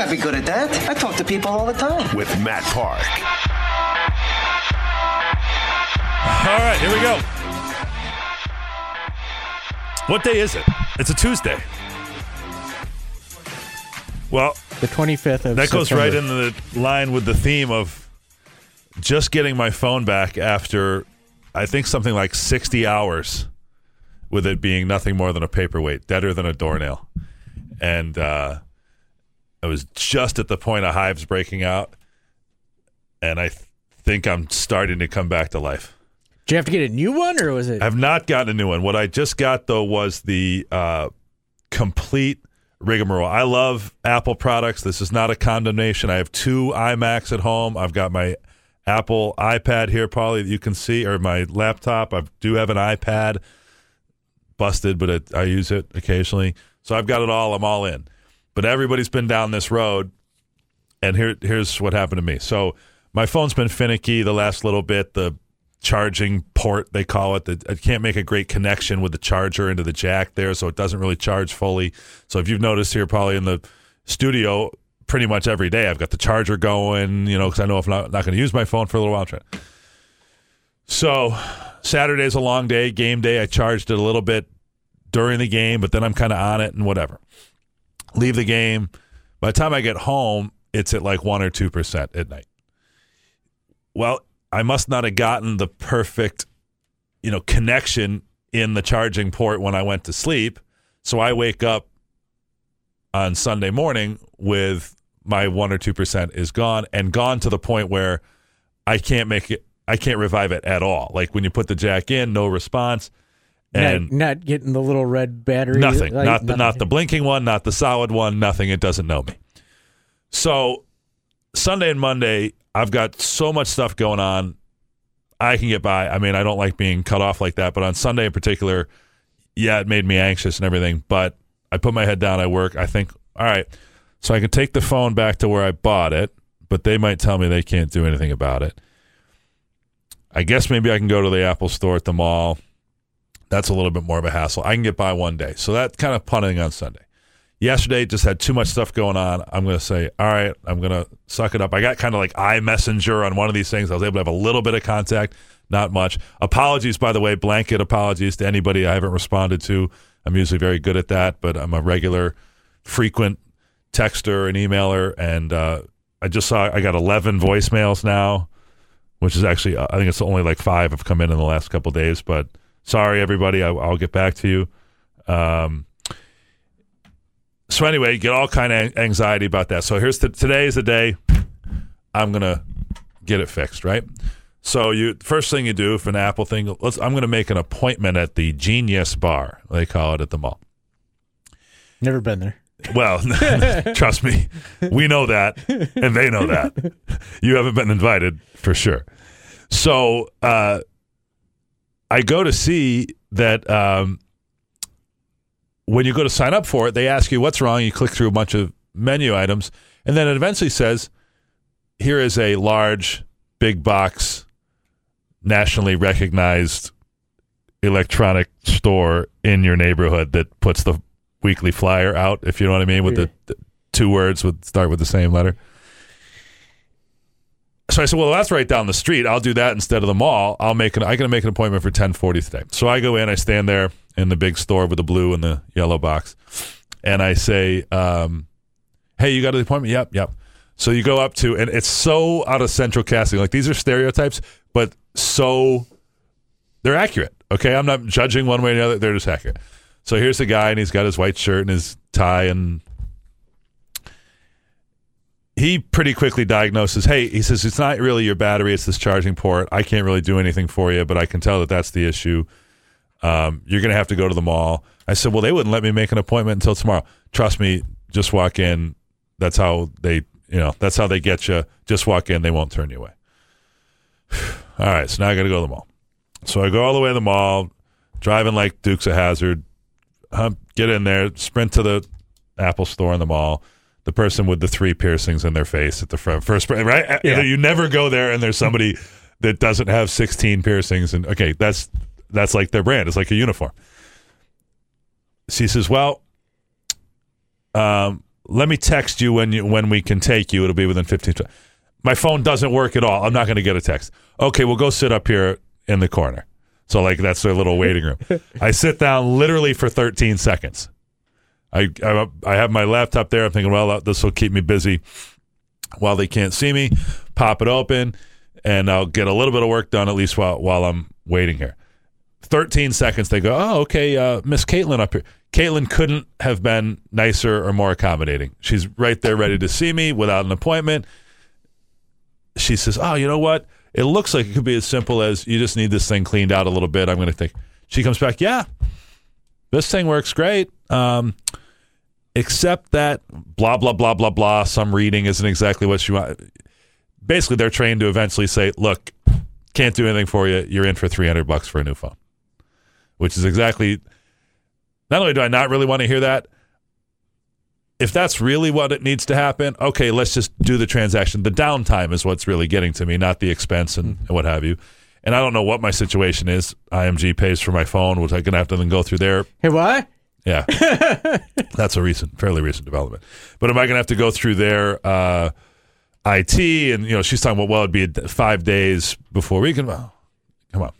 I think I'd be good at that. I talk to people all the time. with Matt Park. All right, here we go. What day is it? It's a Tuesday. Well, The 25th of that goes right September. in the line with the theme of just getting my phone back after I think something like 60 hours with it being nothing more than a paperweight, deader than a doornail. And uh, I was just at the point of hives breaking out. And I th- think I'm starting to come back to life. Did you have to get a new one, or was it? I've not gotten a new one. What I just got though was the uh, complete rigmarole. I love Apple products. This is not a condemnation. I have two iMacs at home. I've got my Apple iPad here, probably that you can see, or my laptop. I do have an iPad, busted, but it, I use it occasionally. So I've got it all. I'm all in. But everybody's been down this road, and here here's what happened to me. So my phone's been finicky the last little bit. The charging port they call it. The, I can't make a great connection with the charger into the jack there, so it doesn't really charge fully. So if you've noticed here, probably in the studio, pretty much every day I've got the charger going. You know, because I know if I'm not, not going to use my phone for a little while. So Saturday's a long day, game day. I charged it a little bit during the game, but then I'm kind of on it and whatever. Leave the game. By the time I get home, it's at like one or two percent at night. Well, I must not have gotten the perfect, you know, connection in the charging port when I went to sleep. So I wake up on Sunday morning with my one or two percent is gone and gone to the point where I can't make it. I can't revive it at all. Like when you put the jack in, no response, and not, not getting the little red battery. Nothing. light, not the not the blinking one, not the solid one, nothing. It doesn't know me. So Sunday and Monday, I've got so much stuff going on. I can get by. I mean, I don't like being cut off like that, but on Sunday in particular, yeah, it made me anxious and everything. But I put my head down, I work, I think, all right, so I can take the phone back to where I bought it, but they might tell me they can't do anything about it. I guess maybe I can go to the Apple store at the mall that's a little bit more of a hassle. I can get by one day. So that kind of punting on Sunday. Yesterday just had too much stuff going on. I'm going to say, all right, I'm going to suck it up. I got kind of like iMessenger on one of these things. I was able to have a little bit of contact, not much. Apologies, by the way, blanket apologies to anybody I haven't responded to. I'm usually very good at that, but I'm a regular, frequent texter and emailer. And uh, I just saw I got 11 voicemails now, which is actually, I think it's only like five have come in in the last couple days, but sorry everybody. I, i'll get back to you. Um, so anyway get all kind of anxiety about that. So here's the, today is the day i'm gonna get it fixed right? So you first thing you do for an apple thing let's i'm gonna make an appointment at the genius bar. They call it at the mall. Never been there. well, trust me, we know that, and they know that. You haven't been invited for sure. So uh, I go to see that um, when you go to sign up for it, they ask you what's wrong. You click through a bunch of menu items, and then it eventually says, "Here is a large, big box, nationally recognized." electronic store in your neighborhood that puts the weekly flyer out, if you know what I mean, with the, the two words would start with the same letter. So I said, well, that's right down the street. I'll do that instead of the mall. I'll make an. I can make an appointment for ten forty today. So I go in. I stand there in the big store with the blue and the yellow box, and I say, um, "Hey, you got an appointment? Yep, yep." So you go up to, and it's so out of central casting. Like these are stereotypes, but so they're accurate. Okay, I'm not judging one way or the other. They're just accurate. So here's the guy, and he's got his white shirt and his tie, and he pretty quickly diagnoses, "Hey," he says, "It's not really your battery; it's this charging port. I can't really do anything for you, but I can tell that that's the issue. Um, you're going to have to go to the mall." I said, "Well, they wouldn't let me make an appointment until tomorrow. Trust me, just walk in. That's how they You know, that's how they get you. Just walk in, they won't turn you away. All right, so now I got to go to the mall. So I go all the way to the mall, driving like Dukes of Hazzard. Get in there, sprint to the Apple store in the mall. The person with the three piercings in their face at the front, first, right? Yeah. You never go there, and there's somebody that doesn't have 16 piercings, and okay, that's that's like their brand. It's like a uniform. She says, "Well, um, let me text you when you when we can take you. It'll be within 15 tw- My phone doesn't work at all. I'm not going to get a text. Okay, we'll go sit up here in the corner. So like that's their little waiting room. I sit down literally for 13 seconds. I I, I have my laptop there. I'm thinking, well, this will keep me busy while they can't see me. Pop it open, and I'll get a little bit of work done at least while while I'm waiting here. 13 seconds. They go, oh, okay, uh, Miss Caitlin up here. Caitlin couldn't have been nicer or more accommodating. She's right there ready to see me without an appointment. She says, oh, you know what? It looks like it could be as simple as you just need this thing cleaned out a little bit. I'm going to think. She comes back, yeah, this thing works great. Um, except that blah, blah, blah, blah, blah. Some reading isn't exactly what you want. Basically, they're trained to eventually say, look, can't do anything for you. You're in for 300 bucks for a new phone, which is exactly. Not only do I not really want to hear that, if that's really what it needs to happen, okay, let's just do the transaction. The downtime is what's really getting to me, not the expense and, mm-hmm. and what have you. And I don't know what my situation is. IMG pays for my phone, which I'm going to have to then go through there. Hey, what? Yeah. That's a recent, fairly recent development. But am I going to have to go through their uh, IT? And, you know, she's talking about, well, it'd be five days before we can. Well, come on.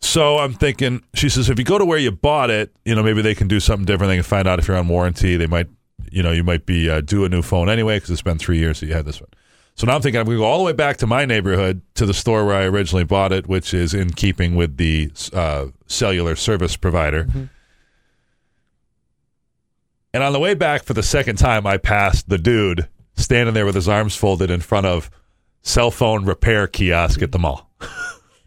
So I'm thinking, she says, if you go to where you bought it, you know, maybe they can do something different. They can find out if you're on warranty. They might, you know, you might be uh, due a new phone anyway because it's been three years that you had this one. So now I'm thinking I'm going to go all the way back to my neighborhood to the store where I originally bought it, which is in keeping with the uh, cellular service provider. And on the way back for the second time, I passed the dude standing there with his arms folded in front of cell phone repair kiosk at the mall.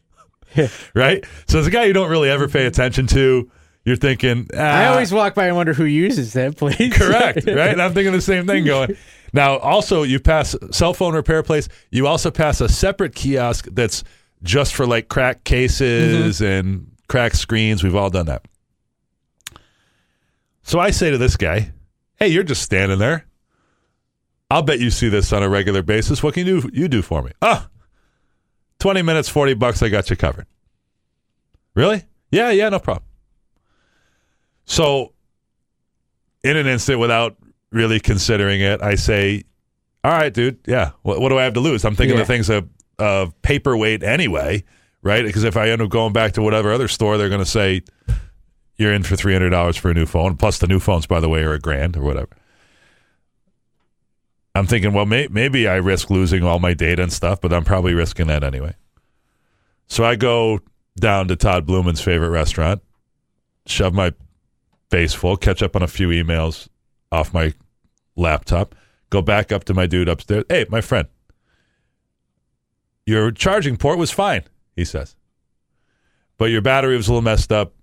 right? So as a guy you don't really ever pay attention to, you're thinking, I ah, always walk by and wonder who uses that place. correct, right? And I'm thinking the same thing going. Now, also, you pass cell phone repair place. You also pass a separate kiosk that's just for like crack cases and cracked screens. We've all done that. So I say to this guy, "Hey, you're just standing there. I'll bet you see this on a regular basis. What can you you do for me? Ah, 20 minutes, 40 bucks. I got you covered. Really? Yeah, yeah, no problem. So, in an instant, without really considering it, I say, "All right, dude. Yeah. What, what do I have to lose? I'm thinking Yeah. the thing's a, a paperweight anyway, right? Because if I end up going back to whatever other store, they're going to say you're in for three hundred dollars for a new phone. Plus, the new phones, by the way, are a grand or whatever." I'm thinking, well, may, maybe I risk losing all my data and stuff, but I'm probably risking that anyway. So I go down to Todd Blumen's favorite restaurant, shove my face full, catch up on a few emails off my laptop, go back up to my dude upstairs. Hey, my friend, your charging port was fine, he says, but your battery was a little messed up.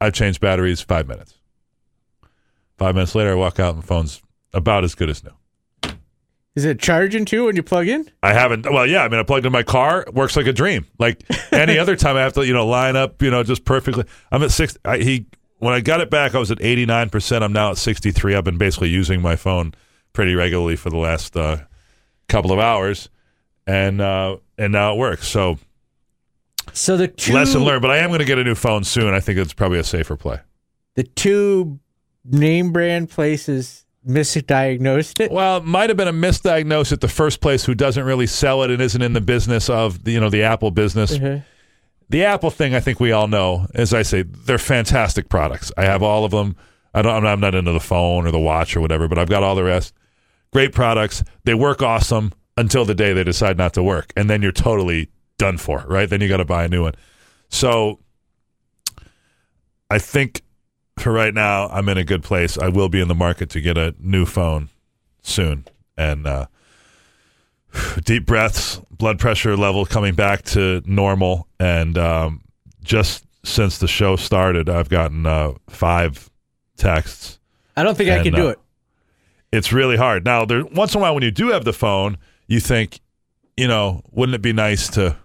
I changed batteries five minutes. Five minutes later, I walk out and the phone's about as good as new. Is it charging too when you plug in? I haven't. Well, yeah. I mean, I plugged in my car. Works like a dream. Like any other time, I have to, you know, line up, you know, just perfectly. I'm at six. I, he when I got it back, I was at 89. percent I'm now at 63. I've been basically using my phone pretty regularly for the last uh, couple of hours, and uh, and now it works. So So the two lesson learned. But I am going to get a new phone soon. I think it's probably a safer play. the two name brand places misdiagnosed it. Well, it might have been a misdiagnosis at the first place who doesn't really sell it and isn't in the business of the, you know the Apple business. Mhm. The Apple thing, I think we all know. As I say, they're fantastic products. I have all of them. I don't. I'm not, into the phone or the watch or whatever, but I've got all the rest. Great products. They work awesome until the day they decide not to work, and then you're totally done for. Right? Then you got to buy a new one. So, I think for right now, I'm in a good place. I will be in the market to get a new phone soon, and uh, deep breaths, blood pressure level coming back to normal, and um, just since the show started, I've gotten uh, five texts. I don't think I And, can do uh, it. it's really hard. Now, there once in a while when you do have the phone, you think, you know, wouldn't it be nice to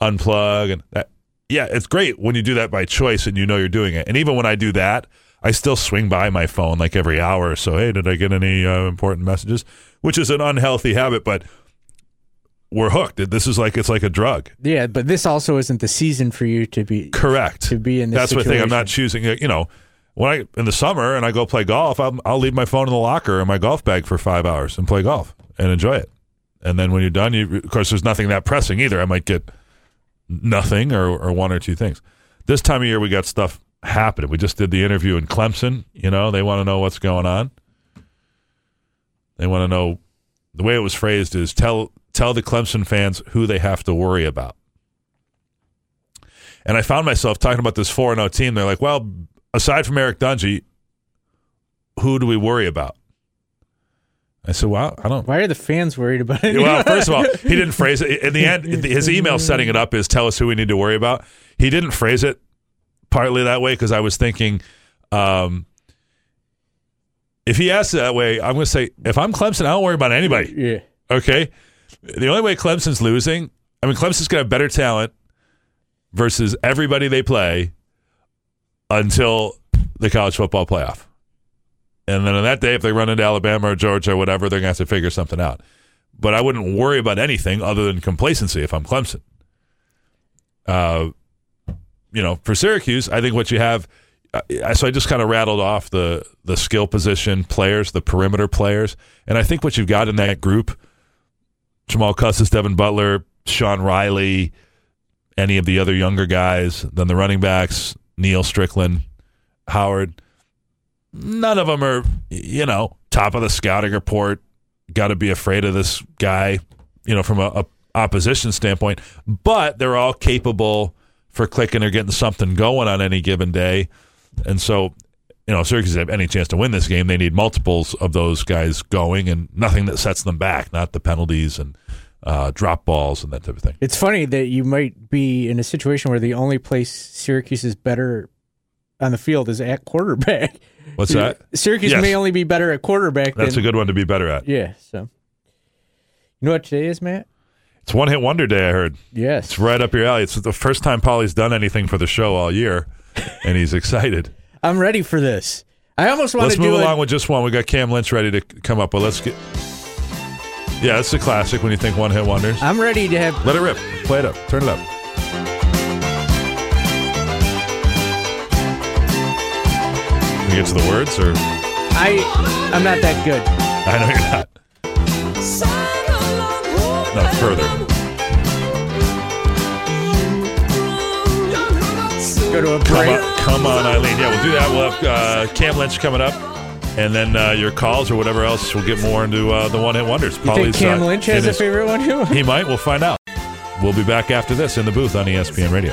unplug and that? Yeah, it's great when you do that by choice and you know you're doing it. And even when I do that, I still swing by my phone like every hour or so. Hey, did I get any uh, important messages? Which is an unhealthy habit, but we're hooked. This is like it's like a drug. Yeah, but this also isn't the season for you to be Correct. to be in this That's the thing. I'm not choosing. You know, when I in the summer and I go play golf, I'll, I'll leave my phone in the locker in my golf bag for five hours and play golf and enjoy it. And then when you're done, you of course there's nothing that pressing either. I might get nothing or, or one or two things. This time of year, we got stuff happening. We just did the interview in Clemson. You know, they want to know what's going on. They want to know. The way it was phrased is tell tell the Clemson fans who they have to worry about. And I found myself talking about this 4 0 team. They're like, well, aside from Eric Dungey, who do we worry about? I said, well, I don't. Why are the fans worried about it? Well, first of all, he didn't phrase it. In the end, his email setting it up is tell us who we need to worry about. He didn't phrase it partly that way because I was thinking, um, if he asks it that way, I'm going to say, if I'm Clemson, I don't worry about anybody. yeah. Okay. The only way Clemson's losing, I mean, Clemson's going to have better talent versus everybody they play until the college football playoff. And then on that day, if they run into Alabama or Georgia or whatever, they're going to have to figure something out. But I wouldn't worry about anything other than complacency if I'm Clemson. Uh, you know, for Syracuse, I think what you have. So I just kind of rattled off the the skill position players, the perimeter players, and I think what you've got in that group: Jamal Custis, Devin Butler, Sean Riley, any of the other younger guys, then the running backs, Neil Strickland, Howard. None of them are, you know, top of the scouting report. Got to be afraid of this guy, you know, from a, a opposition standpoint. But they're all capable for clicking or getting something going on any given day. And so, you know, Syracuse have any chance to win this game, they need multiples of those guys going and nothing that sets them back, not the penalties and uh, drop balls and that type of thing. It's funny that you might be in a situation where the only place Syracuse is better on the field is at quarterback. What's that? Syracuse Yes. may only be better at quarterback. That's than, a good one to be better at. Yeah. So, you know what today is, Matt? It's one hit wonder day, I heard. Yes. It's right up your alley. It's the first time Polly's done anything for the show all year, and he's excited. I'm ready for this. I almost want to Let's move along it. with just one. We got Cam Lynch ready to come up, but let's get. Yeah, it's a classic when you think one hit wonders. I'm ready to have. Let it rip. Play it up. Turn it up. We get to the words, or I. I'm not that good. I know you're not. No, further. Go to a Come break. on, come on, Eileen. Yeah, we'll do that. We'll have uh, Cam Lynch coming up, and then uh, your calls or whatever else. We'll get more into uh, the one hit wonders. You think Cam uh, Lynch has a his- favorite one? too? He might. We'll find out. We'll be back after this in the booth on ESPN Radio.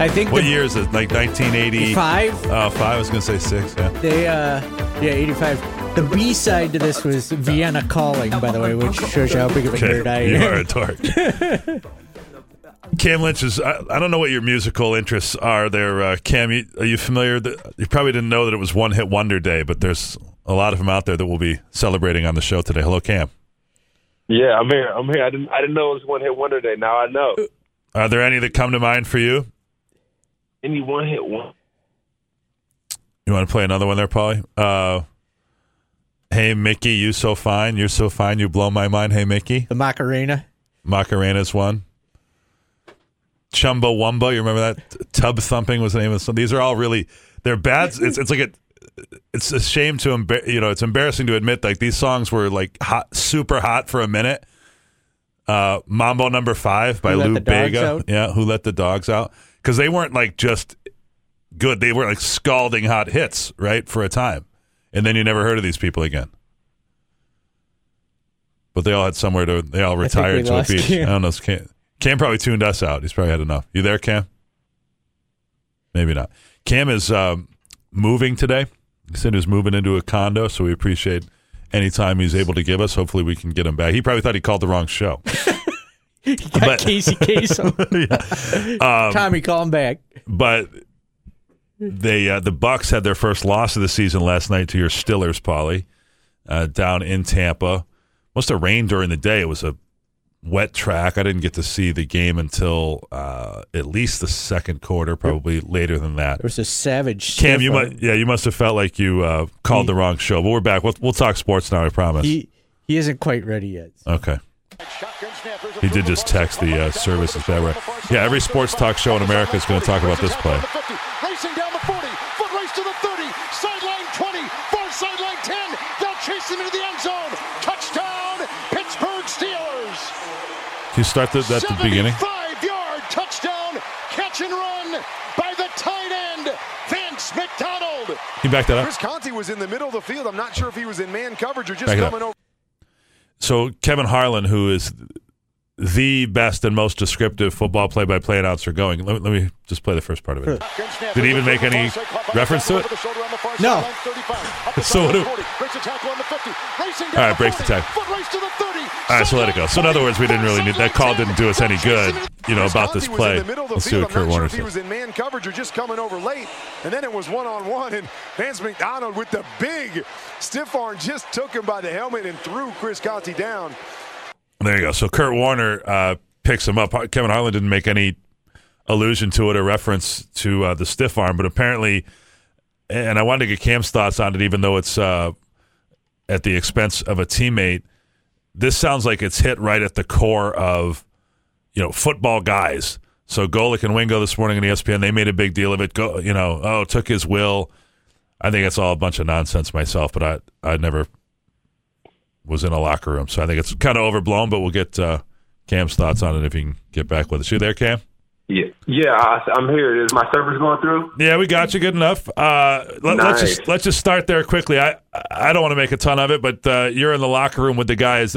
I think What the year is it? Like 1980? five. Oh, five. I was going to say six. Yeah. They uh yeah, 85. The B side to this was Vienna Calling, by the way, which shows you how big of a nerd I am. You are a dork. Cam Lynch is. I, I don't know what your musical interests are there, uh, Cam. You, are you familiar? That, you probably didn't know that it was One Hit Wonder Day, but there's a lot of them out there that we'll be celebrating on the show today. Hello, Cam. Yeah, I'm here. I'm here. I didn't. I didn't know it was one hit wonder day. Now I know. Are there any that come to mind for you? Any one hit one. You want to play another one there, Polly? Uh, hey, Mickey, you so fine. You're so fine. You blow my mind. Hey, Mickey. The Macarena. Macarena's one. Chumbawamba, you remember that? Tub thumping was the name of the song. These are all really they're bad. It's it's like a it's a shame to embar- you know it's embarrassing to admit like these songs were like hot, super hot for a minute. Uh, Mambo Number Five by Lou Bega, Out? yeah, who let the dogs out? Because they weren't like just good. They were like scalding hot hits, right, for a time, and then you never heard of these people again. But they all had somewhere to. They all retired to a beach. Cam. I don't know. Cam, Cam probably tuned us out. He's probably had enough. You there, Cam? Maybe not. Cam is um, moving today. He said he was moving into a condo, so we appreciate any time he's able to give us. Hopefully, we can get him back. He probably thought he called the wrong show. Got But- Casey Kasem. Um, Tommy, call him back. but they uh, the Bucs had their first loss of the season last night to your Stillers, Polly, uh, down in Tampa. Must have rained during the day. It was a wet track. I didn't get to see the game until uh, at least the second quarter, probably later than that. There was a savage. Cam, you must yeah, you must have felt like you uh, called the wrong show. But we're back. We'll, we'll talk sports now. I promise. He he isn't quite ready yet. Okay. He did just text the uh, service is bad. Yeah, every sports talk show in America is going to talk about this play. Racing down the 40, foot race to the 30, sideline 20, far sideline 10. They'll chase him into the end zone. Touchdown, Pittsburgh Steelers. Can you start the, at the beginning? Five-yard touchdown, catch and run by the tight end, Vance McDonald. Can you back that up? Chris Conte was in the middle of the field. I'm not sure if he was in man coverage or just Back coming over. So Kevin Harlan, who is the best and most descriptive football play-by-play announcer going, let me, let me just play the first part of it. Did he even make any reference to it? No. So what do- All right, breaks the tackle. All right, so let it go. So in other words, we didn't really need that call. Didn't do us any good, you know, about this play. in the middle of the Let's see what Kurt Warner if he was in man coverage or just coming over late. And then it was one on one, and Vance McDonald with the big stiff arm just took him by the helmet and threw Chris Conte down. There you go. So Kurt Warner uh, picks him up. Kevin Harlan didn't make any allusion to it or reference to uh, the stiff arm, but apparently, and I wanted to get Cam's thoughts on it, even though it's uh, at the expense of a teammate. This sounds like it's hit right at the core of you know football guys. So Golic and Wingo this morning on ESPN, they made a big deal of it. Go, you know, oh, took his will. I think it's all a bunch of nonsense myself, but I I never was in a locker room, so I think it's kind of overblown. But we'll get uh, Cam's thoughts on it if he can get back with us. You there, Cam? Yeah, yeah, I, I'm here. Is my service going through? Yeah, we got you good enough. Uh, let, us just let's just start there quickly. I I don't want to make a ton of it, but uh, you're in the locker room with the guys.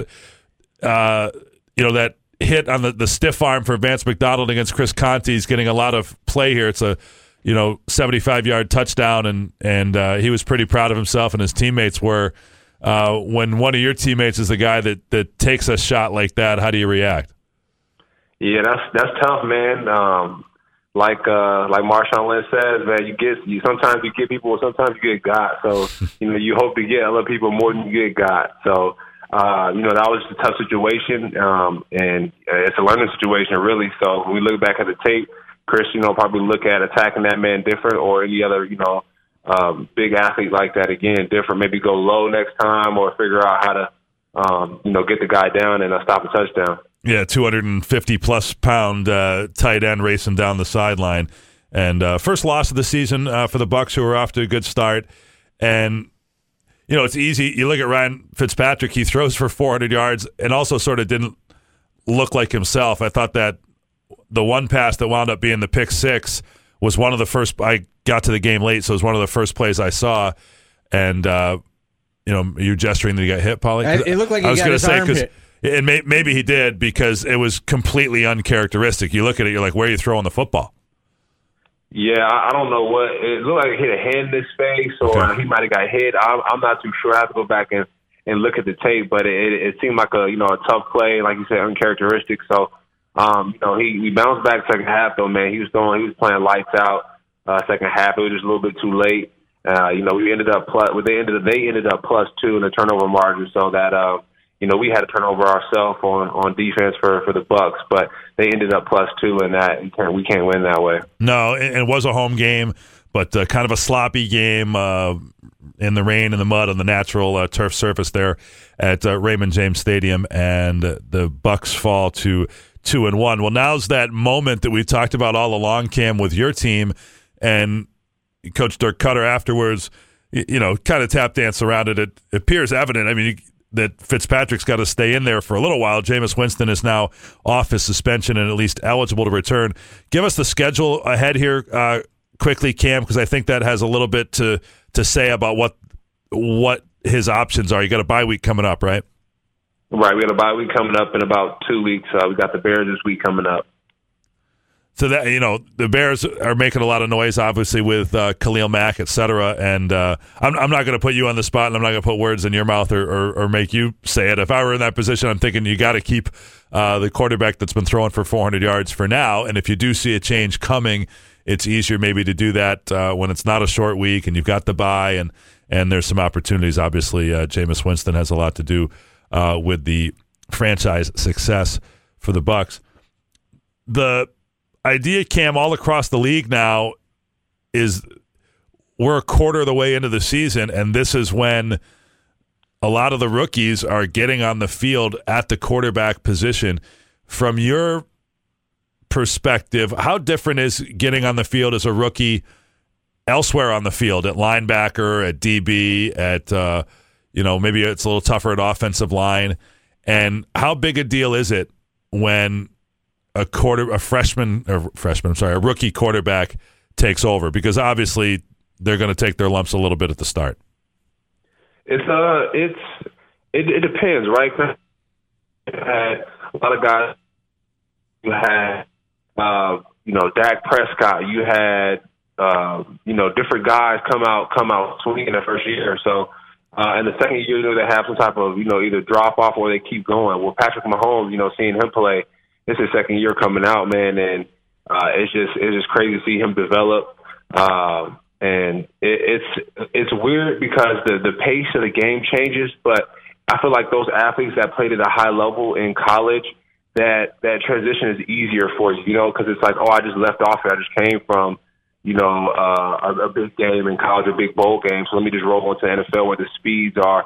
Uh, you know that hit on the, the stiff arm for Vance McDonald against Chris Conte. He's getting a lot of play here. It's a you know 75 yard touchdown, and and uh, he was pretty proud of himself, and his teammates were. Uh, when one of your teammates is the guy that that takes a shot like that, how do you react? Yeah, that's that's tough, man. Um, like uh, like Marshawn Lynch says, man, you get you sometimes you get people, sometimes you get God. So you know you hope to get other people more than you get God. So uh, you know that was a tough situation, um, and uh, it's a learning situation, really. So when we look back at the tape, Chris, you know, probably look at attacking that man different, or any other, you know, um, big athlete like that again different. Maybe go low next time, or figure out how to, um, you know, get the guy down and uh, stop a touchdown. Yeah, 250 plus pound uh, tight end racing down the sideline. And uh, first loss of the season uh, for the Bucs, who are off to a good start. And you know, it's easy. You look at Ryan Fitzpatrick; he throws for 400 yards, and also sort of didn't look like himself. I thought that the one pass that wound up being the pick six was one of the first. I got to the game late, so it was one of the first plays I saw. And uh, you know, you gesturing that he got hit, Polly. It looked like he I was gonna say because. and may, maybe he did because it was completely uncharacteristic. You look at it, you're like, where are you throwing the football? Yeah, I, I don't know what it looked like. He hit a hand in his face, or Okay. he might have got hit. I'm, I'm not too sure. I have to go back and and look at the tape, but it, it seemed like a you know a tough play, like you said, uncharacteristic. So, um, you know, he, he bounced back second half though, man. He was throwing, he was playing lights out. Uh, second half, it was just a little bit too late. Uh, you know, we ended up plus. Well, they ended up they ended up plus two in the turnover margin, so that uh, you know we had a turnover ourselves on on defense for for the Bucs, but they ended up plus two in that. Can't, we can't win that way. No, it, it was a home game, but uh, kind of a sloppy game uh, in the rain and the mud on the natural uh, turf surface there at uh, Raymond James Stadium, and the Bucs fall to two and one. Well, now's that moment that we've talked about all along, Cam, with your team, and Coach Dirk Koetter afterwards. You know, kind of tap dance around it. It appears evident. I mean. You, that Fitzpatrick's got to stay in there for a little while. Jameis Winston is now off his suspension and at least eligible to return. Give us the schedule ahead here uh, quickly, Cam, because I think that has a little bit to to say about what what his options are. You got a bye week coming up, right? Right. We got a bye week coming up in about two weeks. Uh, we got the Bears this week coming up. So that you know, the Bears are making a lot of noise, obviously with uh, Khalil Mack, et cetera. And uh, I'm, I'm not going to put you on the spot, and I'm not going to put words in your mouth or, or, or, make you say it. If I were in that position, I'm thinking you got to keep uh, the quarterback that's been throwing for 400 yards for now. And if you do see a change coming, it's easier maybe to do that uh, when it's not a short week and you've got the bye and and there's some opportunities. Obviously, uh, Jameis Winston has a lot to do uh, with the franchise success for the Bucs. The idea, Cam, all across the league now is we're a quarter of the way into the season, and this is when a lot of the rookies are getting on the field at the quarterback position. From your perspective, how different is getting on the field as a rookie elsewhere on the field at linebacker, at DB, at uh, you know maybe it's a little tougher at offensive line, and how big a deal is it when a quarter a freshman or freshman I'm sorry a rookie quarterback takes over because obviously they're going to take their lumps a little bit at the start. It's uh it's it, it depends, right? You had a lot of guys. You had uh, you know Dak Prescott. You had uh, you know different guys come out come out swinging in the first year. So uh, in the second year, you know, they have some type of you know either drop off or they keep going. Well, Patrick Mahomes, you know, seeing him play it's his second year coming out, man, and uh, it's just it's just crazy to see him develop. Um, and it, it's it's weird because the the pace of the game changes, but I feel like those athletes that played at a high level in college, that that transition is easier for you, you know, because it's like, oh, I just left off I just came from, you know, uh, a, a big game in college, a big bowl game, so let me just roll into NFL where the speeds are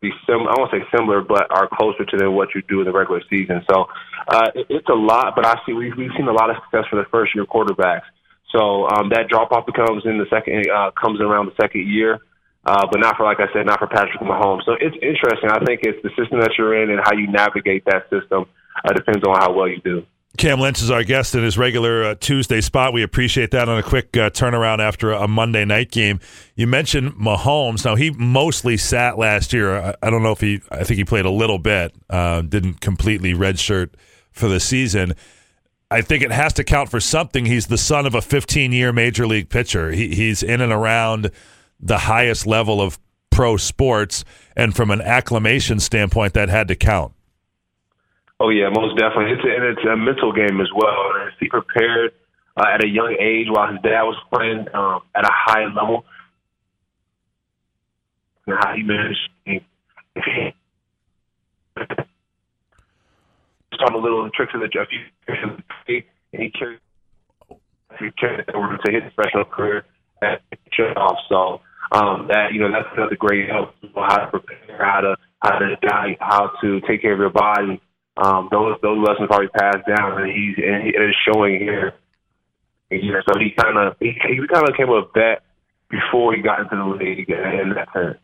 be sim. I won't say similar, but are closer to than what you do in the regular season. So uh, it, it's a lot, but I see we've, we've seen a lot of success for the first year quarterbacks. So um, that drop off becomes in the second uh, comes around the second year, uh, but not for like I said, not for Patrick Mahomes. So it's interesting. I think it's the system that you're in and how you navigate that system uh, depends on how well you do. Cam Lynch is our guest in his regular uh, Tuesday spot. We appreciate that on a quick uh, turnaround after a Monday night game. You mentioned Mahomes. Now he mostly sat last year. I, I don't know if he. I think he played a little bit. Uh, didn't completely redshirt for the season. I think it has to count for something. He's the son of a 15 year major league pitcher. He, he's in and around the highest level of pro sports, and from an acclamation standpoint, that had to count. Oh yeah, most definitely. It's a, and it's a mental game as well. He prepared uh, at a young age while his dad was playing um, at a high level, and how he managed. Some little tricks of the Jeff, and he carried it over to his professional career at off. So um, that you know that's another great help. How to prepare, how to how to how to take care of your body um, those those lessons probably passed down, and he's and he, it is showing here. Yeah, so he kind of he, he kind of came up that before he got into the league in that sense.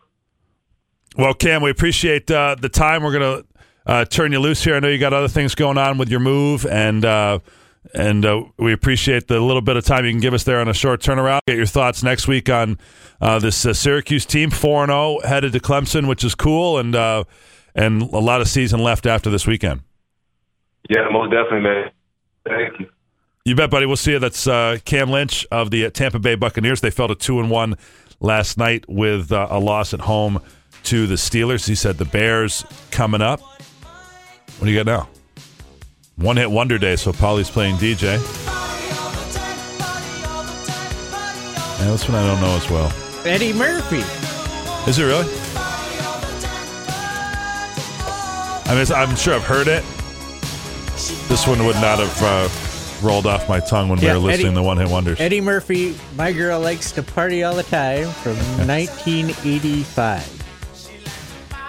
Well, Cam, we appreciate uh, the time. We're gonna uh, turn you loose here. I know you got other things going on with your move, and uh, and uh, we appreciate the little bit of time you can give us there on a short turnaround. Get your thoughts next week on uh, this uh, Syracuse team, four and zero, oh, headed to Clemson, which is cool, and and a lot of season left after this weekend. Yeah, most definitely, man. Thank you. You bet, buddy. We'll see you. That's uh, Cam Lynch of the Tampa Bay Buccaneers. They fell to two and one last night with uh, a loss at home to the Steelers. He said the Bears coming up. What do you got now? One hit wonder day. So Polly's playing DJ. Yeah, this one I don't know as well. Eddie Murphy. Is it really? I mean, I'm sure I've heard it. This one would not have uh, rolled off my tongue when yeah, we were listening Eddie, to One Hit Wonders. Eddie Murphy, My Girl Likes to Party All the Time from 1985.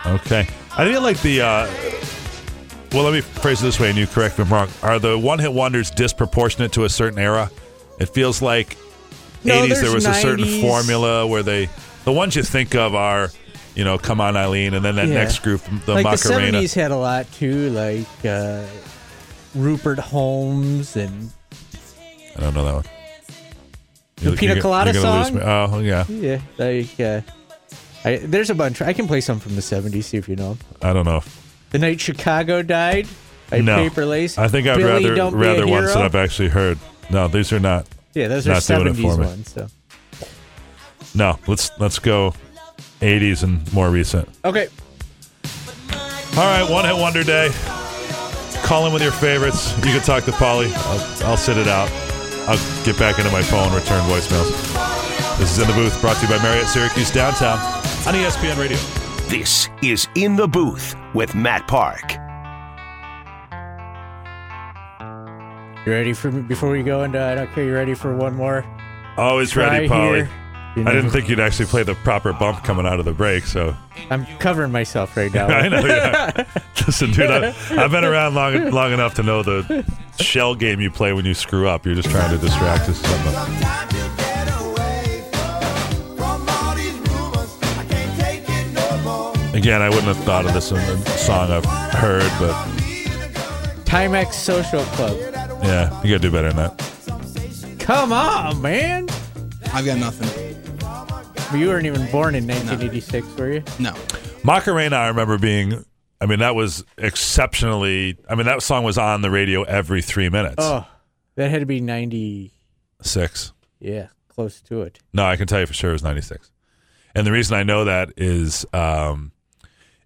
Okay. I didn't like the. Uh, well, let me phrase it this way, and you correct me if I'm wrong. Are the one hit wonders disproportionate to a certain era? It feels like no, 80s there was 90s. a certain formula where they. The ones you think of are you know, Come On Eileen, and then that yeah. next group, the like Macarena. The 70s had a lot too, like uh, Rupert Holmes and. I don't know that one. The Pina Colada you're gonna lose song? me. Oh yeah, Yeah, like uh, I, there's a bunch. I can play some from the '70s. See if you know. 'em. I don't know. The night Chicago died by no, Paper Lace. I think I'd Billy, rather Don't Be a rather ones that Hero. I've actually heard. No, these are not. Yeah, those are not doing it '70s for me. ones. So No, let's let's go 80s and more recent. okay, All right, one hit wonder day. Call in with your favorites. You can talk to Polly. I'll, I'll sit it out. I'll get back into my phone, return voicemails. This is in the booth, brought to you by Marriott Syracuse Downtown on ESPN Radio. This is In the Booth with Matt Park. you ready for me before we go into? I don't care. You ready for one more? Always try ready, Polly. here? You I didn't think you'd actually play the proper bump coming out of the break, so I'm covering myself right now. I know. Yeah. Listen, dude, I, I've been around long long enough to know the shell game you play when you screw up. You're just trying to distract us. from Something. Again, I wouldn't have thought of this in a song I've heard, but Timex Social Club. yeah, you gotta do better than that. Come on, man. I've got nothing. You weren't even born in 1986, were you? No. Macarena, I remember being. I mean, that was exceptionally. I mean, that song was on the radio every three minutes. Oh, that had to be 96. Yeah, close to it. No, I can tell you for sure it was 96. And the reason I know that is um,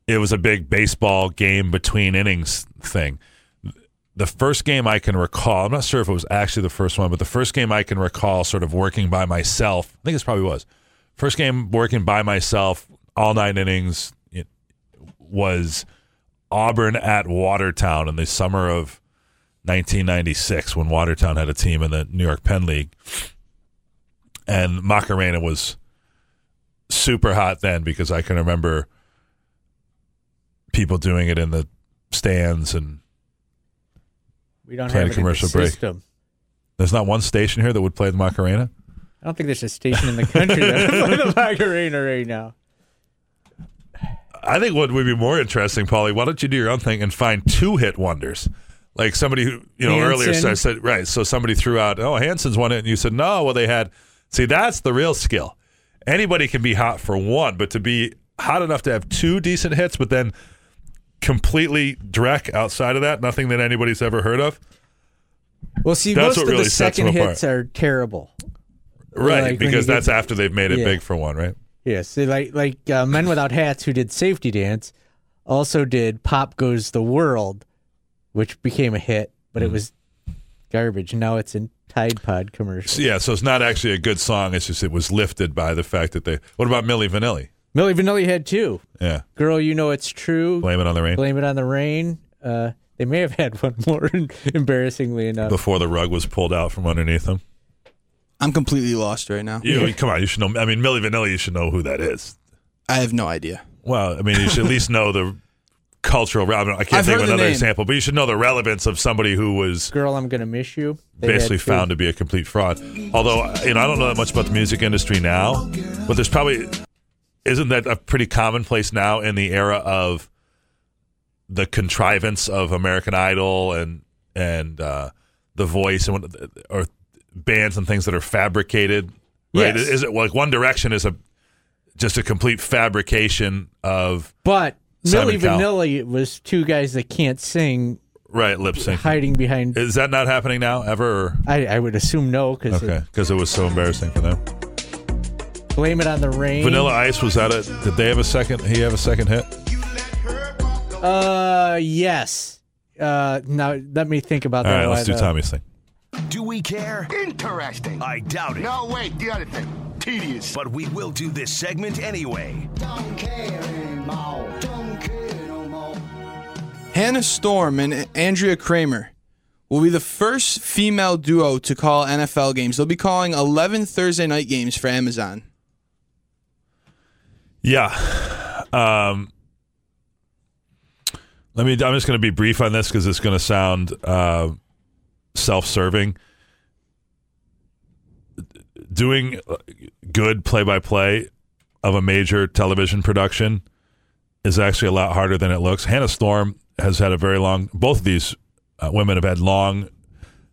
it was a big baseball game between innings thing. The first game I can recall, I'm not sure if it was actually the first one, but the first game I can recall sort of working by myself, I think this probably was. First game working by myself, all nine innings, it was Auburn at Watertown in the summer of 1996 when Watertown had a team in the New York Penn League. And Macarena was super hot then because I can remember people doing it in the stands and We don't Playing have a it in the commercial break. system. there's not one station here that would play the Macarena. I don't think there's a station in the country that would play the Macarena right now. I think what would be more interesting, Paulie, why don't you do your own thing and find two hit wonders? Like somebody who, you know, earlier Hanson. said, said, right. So somebody threw out, oh, Hanson's won it. And you said, no, well, they had, see, that's the real skill. Anybody can be hot for one, but to be hot enough to have two decent hits, but then completely dreck outside of that, nothing that anybody's ever heard of. Well, see, That's most what of really the sets them second apart. hits are terrible. Right. Like because that's after they've made it Yeah. big for one, right? Yes, they like like uh, Men Without Hats, who did Safety Dance, also did Pop Goes the World, which became a hit, but Mm. it was garbage. Now it's in Tide Pod commercials. Yeah. So it's not actually a good song. It's just it was lifted by the fact that they. What about Milli Vanilli? Milli Vanilli had two. Yeah. Girl, you know it's true. Blame it on the rain. Blame it on the rain. Uh, they may have had one more, embarrassingly enough. Before the rug was pulled out from underneath them. I'm completely lost right now. You come on, you should know. I mean, Milli Vanilli, you should know who that is. I have no idea. Well, I mean, you should at least know the cultural. I, don't- I can't I've think of another name. example, but you should know the relevance of somebody who was Girl, I'm gonna miss you. They basically found to be a complete fraud. Although, you know, I don't know that much about the music industry now, but there's probably isn't that a pretty commonplace now in the era of the contrivance of American Idol and and uh, The Voice and what, or bands and things that are fabricated. Right? Yes. Is it like One Direction is a just a complete fabrication of But Milli Cowell. Vanilli was two guys that can't sing, right lip sync? hiding behind. Is that not happening now ever? Or? I, I would assume no, because Okay, because it was so embarrassing for them. blame it on the rain. Vanilla Ice was that it? Did they have a second? He have a second hit? Uh, yes. Uh, now let me think about that. right, let's do uh, Tommy's thing. Do we care? Interesting. I doubt it. No, wait, the other thing. Tedious. But we will do this segment anyway. Don't care anymore. Don't care no more. Hannah Storm and Andrea Kremer will be the first female duo to call NFL games. They'll be calling 11 Thursday night games for Amazon. Yeah. Um, let me. I'm just going to be brief on this because it's going to sound uh, self-serving. Doing good play-by-play of a major television production is actually a lot harder than it looks. Hannah Storm has had a very long. Both of these uh, women have had long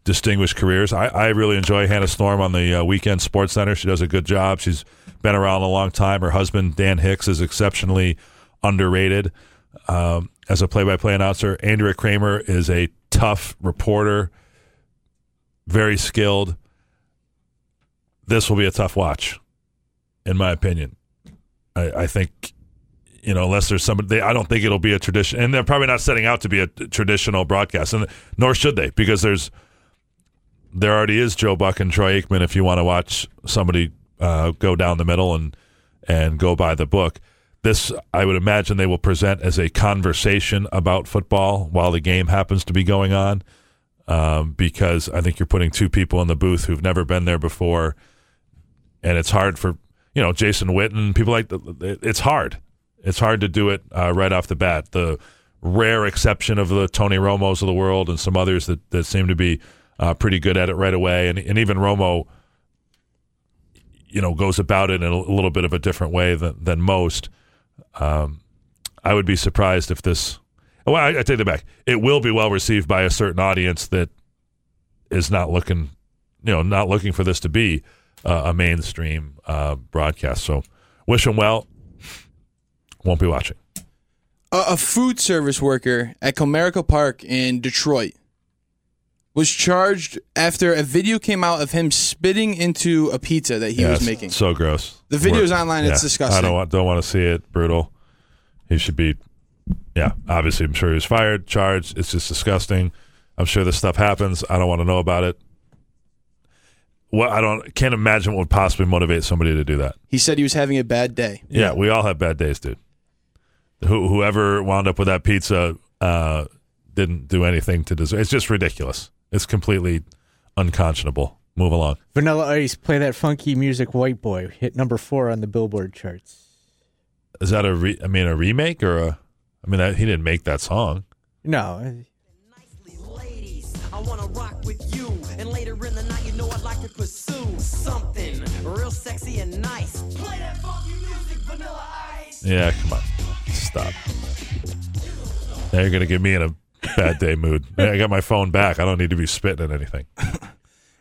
distinguished careers. I, I really enjoy Hannah Storm on the uh, Weekend Sports Center. She does a good job. She's been around a long time. Her husband Dan Hicks is exceptionally underrated um, as a play-by-play announcer. Andrea Kremer is a tough reporter, very skilled. This will be a tough watch, in my opinion. I, I think you know, unless there's somebody, they, I don't think it'll be a tradition, and they're probably not setting out to be a traditional broadcast, and nor should they, because there's there already is Joe Buck and Troy Aikman. If you want to watch somebody uh, go down the middle and and go by the book, this I would imagine they will present as a conversation about football while the game happens to be going on, um, because I think you're putting two people in the booth who've never been there before, and it's hard for you know Jason Witten, people like the, it's hard it's hard to do it uh, right off the bat. The rare exception of the Tony Romos of the world and some others that, that seem to be uh, pretty good at it right away. And, and even Romo, you know, goes about it in a, little bit of a different way than, than most. Um, I would be surprised if this. Well, I, I take it back. It will be well received by a certain audience that is not looking, you know, not looking for this to be uh, a mainstream uh, broadcast. So, wish them well won't be watching. A, a food service worker at Comerica Park in Detroit was charged after a video came out of him spitting into a pizza that he Yeah, was making. So gross. The video's We're- online. It's yeah, disgusting. I don't want don't want to see it. Brutal. He should be. Yeah, obviously, I'm sure he was fired, charged. It's just disgusting. I'm sure this stuff happens. I don't want to know about it. What I don't can't imagine what would possibly motivate somebody to do that. He said he was having a bad day. Yeah, we all have bad days, dude. Who, whoever wound up with that pizza uh, didn't do anything to deserve. It's just ridiculous. It's completely unconscionable. Move along. Vanilla Ice, play that funky music, White Boy, hit number four on the Billboard charts. Is that a re- I mean a remake or a? I mean that, he didn't make that song. No, I wanna rock with you, and later in the night, you know I'd like to pursue something real sexy and nice. Play that funky music, Vanilla Ice. Yeah, come on, stop. Now you're gonna get me in a bad day mood. I got my phone back. I don't need to be spitting at anything.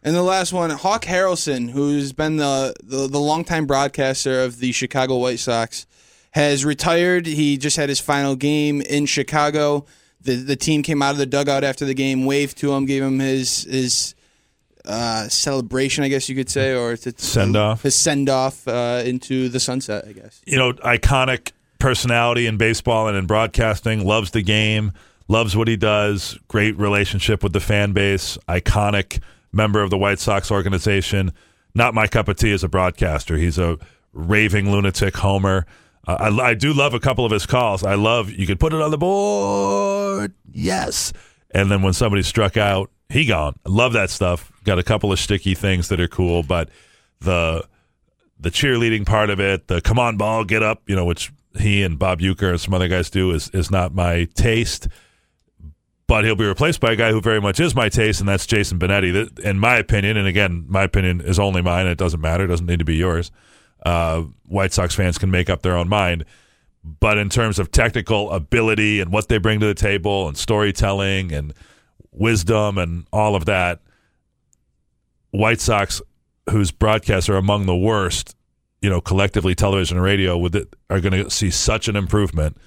And the last one, Hawk Harrelson, who's been the, the the longtime broadcaster of the Chicago White Sox, has retired. He just had his final game in Chicago. The the team came out of the dugout after the game, waved to him, gave him his his uh, celebration, I guess you could say, or to, Send-off. his send off uh, into the sunset, I guess. you know, iconic personality in baseball and in broadcasting, loves the game, loves what he does, great relationship with the fan base, iconic member of the White Sox organization. Not my cup of tea as a broadcaster. He's a raving lunatic homer. Uh, I, I do love a couple of his calls. I love, you could put it on the board. Yes. And then when somebody struck out, he gone. I love that stuff. Got a couple of sticky things that are cool, but the the cheerleading part of it, the come on ball, get up, you know, which he and Bob Uecker and some other guys do is is not my taste. But he'll be replaced by a guy who very much is my taste, and that's Jason Benetti. That, in my opinion, and again, my opinion is only mine. It doesn't matter. It doesn't need to be yours. Uh, White Sox fans can make up their own mind. But in terms of technical ability and what they bring to the table, and storytelling and wisdom and all of that, White Sox, whose broadcasts are among the worst, you know, collectively television and radio, it, are going to see such an improvement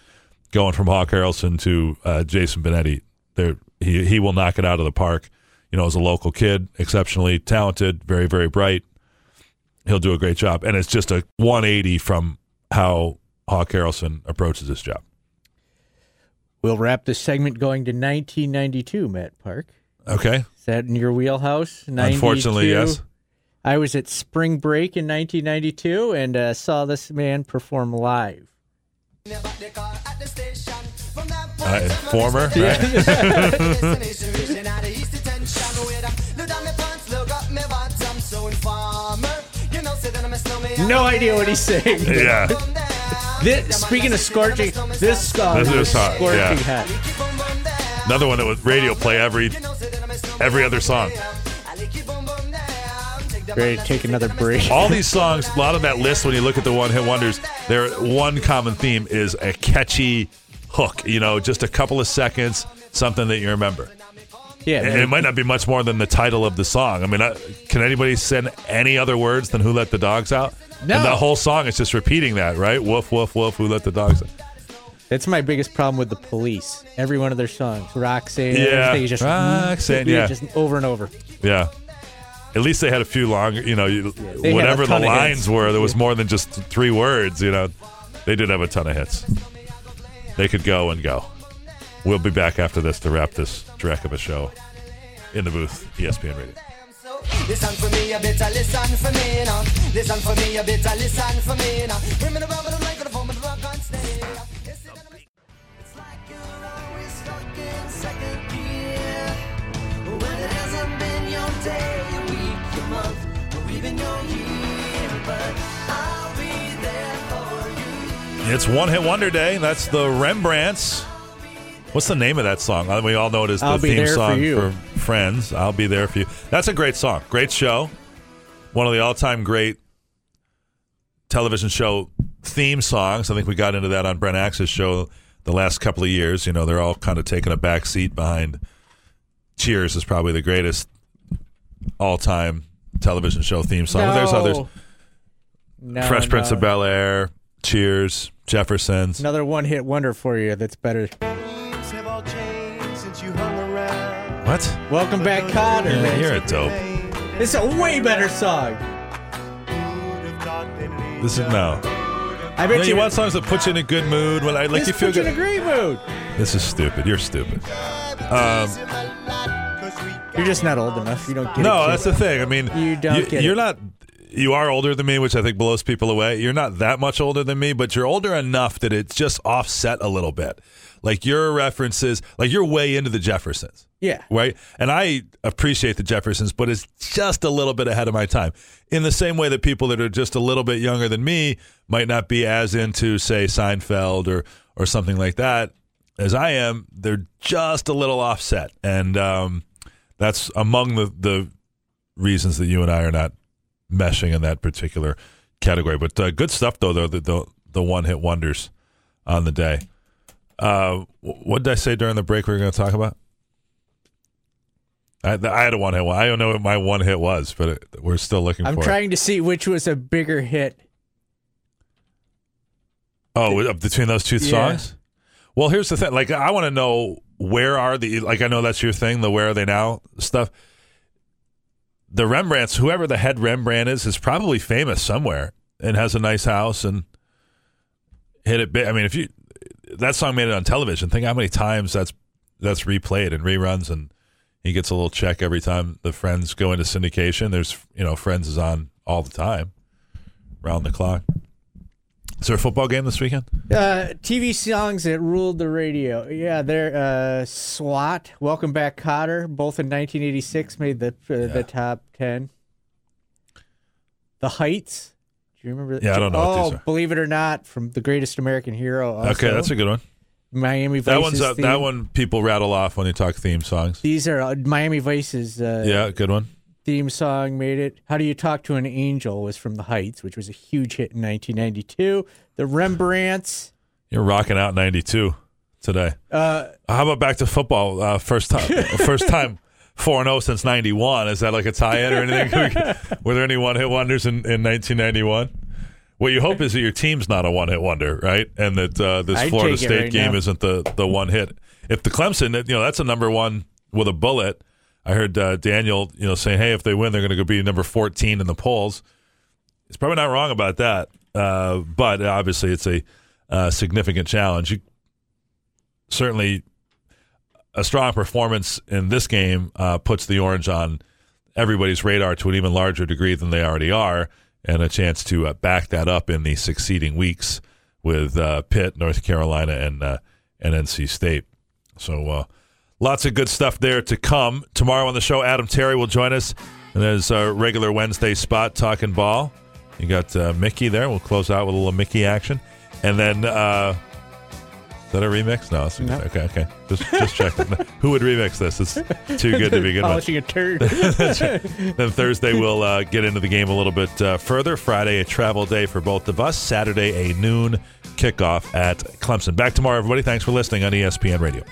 going from Hawk Harrelson to uh, Jason Benetti. There, he he will knock it out of the park. You know, as a local kid, exceptionally talented, very very bright. He'll do a great job, and it's just a 180 from how Hawk Harrelson approaches this job. we'll wrap this segment going to 1992, Matt Park. Okay, Is that in your wheelhouse? 92? Unfortunately, yes. I was at spring break in 1992 and uh, saw this man perform live. uh, Informer, right? No idea what he's saying. yeah. This, speaking of scorching, this song This is hot, scorching yeah. hot. Another one that was radio play every every other song. Ready to take another break. All these songs, a lot of that list, when you look at the one hit wonders, their one common theme is a catchy hook. You know, just a couple of seconds, something that you remember. Yeah, and it might not be much more than the title of the song. I mean, I, can anybody send any other words than "Who let the dogs out"? No. And the whole song is just repeating that, right? Woof, woof, woof. Who let the dogs out? That's my biggest problem with the police. Every one of their songs, Roxanne, Yeah. everything is just Roxanne, yeah. just over and over. Yeah. At least they had a few long, you know, you, they whatever the lines were, there was more than just three words, you know. They did have a ton of hits. They could go and go. We'll be back after this to wrap this dreck of a show in the booth, ESPN Radio. Listen for me, you better listen for me now. Listen for me, you better listen for me now. Bring me the rubber, the mic, the phone, the rock steady. It's it's like you're always stuck in second gear. When it hasn't been your day, your week, your month, or even your year. But I'll be there for you. It's One Hit Wonder Day. That's the Rembrandts. What's the name of that song? Uh, We all know it as the theme There for song You. Friends. I'll be there for you. That's a great song. Great show. One of the all-time great television show theme songs. I think we got into that on Brent Axe's show the last couple of years. You know, they're all kind of taking a back seat behind Cheers is probably the greatest all-time television show theme song. There's others. No, Fresh Prince of Bel Air, Cheers, Jeffersons. Another one hit wonder for you that's better. Welcome back, Kotter. Yeah, you're a dope. It's a way better song. This is no. I You, bet you, you want songs that put you in a good mood when I like you feel you in a great mood. This is stupid. You're stupid. Um, You're just not old enough. You don't get no, it. that's the thing. I mean, You don't get You're it. not. You are older than me, which I think blows people away. You're not that much older than me, but you're older enough that it's just offset a little bit. Like your references, like you're way into the Jeffersons. Yeah. right? And I appreciate the Jeffersons, but it's just a little bit ahead of my time. In the same way that people that are just a little bit younger than me might not be as into, say, Seinfeld or or something like that as I am. They're just a little offset, and um, that's among the the reasons that you and I are not meshing in that particular category. But uh, good stuff, though. Though the the, the one hit wonders on the day. Uh, what did I say during the break? We were going to talk about. I, I had a one hit. I don't know what my one hit was, but it, we're still looking I'm trying to see which was a bigger hit. Oh, uh, between those two Yeah. songs. Well, here's the thing. Like, I want to know where are the like. I know that's your thing. The where are they now stuff. The Rembrandts, whoever the head Rembrandt is, is probably famous somewhere and has a nice house and hit it big. I mean, if you that song made it on television, think how many times that's that's replayed and reruns, and he gets a little check every time the Friends go into syndication. There's you know Friends is on all the time, round the clock. Is there a football game this weekend? Uh, TV songs that ruled the radio. Yeah, they're uh, SWAT, Welcome Back, Kotter, both in 1986 made the uh, the top ten. The Heights. Do you remember? Yeah, I don't know what Oh, these are. believe it or not, from The Greatest American Hero. Also. Okay, that's a good one. Miami Vice's That one's uh, theme. that one people rattle off when they talk theme songs. These are uh, Miami Vice's uh, Yeah, good one. theme song made it. How Do You Talk to an Angel was from The Heights, which was a huge hit in 1992. The Rembrandts. You're rocking out '92 today. Uh, How about back to football? Uh, first time, first time four and zero since '91. Is that like a tie-in or anything? Were there any one-hit wonders in, in 1991? What you hope is that your team's not a one-hit wonder, right? And that uh, this I'd Florida State right game now. isn't the the one hit. If the Clemson, you know, that's a number one with a bullet. I heard uh, Daniel, you know, saying, "Hey, if they win, they're going to go be number 14 in the polls." He's probably not wrong about that, uh, but obviously it's a uh, significant challenge. You certainly a strong performance in this game uh, puts the Orange on everybody's radar to an even larger degree than they already are, and a chance to uh, back that up in the succeeding weeks with uh, Pitt, North Carolina, and uh, and NC State. So uh, lots of good stuff there to come tomorrow on the show. Adam Terry will join us, and there's our regular Wednesday spot talking ball. You got uh, Mickey there. We'll close out with a little Mickey action, and then. Is that a remix? No, it's No. okay. Okay, just just checking. Who would remix this? It's too good to be good. Polishing a turd. Right. Then Thursday we'll uh, get into the game a little bit uh, further. Friday a travel day for both of us. Saturday a noon kickoff at Clemson. Back tomorrow, everybody. Thanks for listening on ESPN Radio.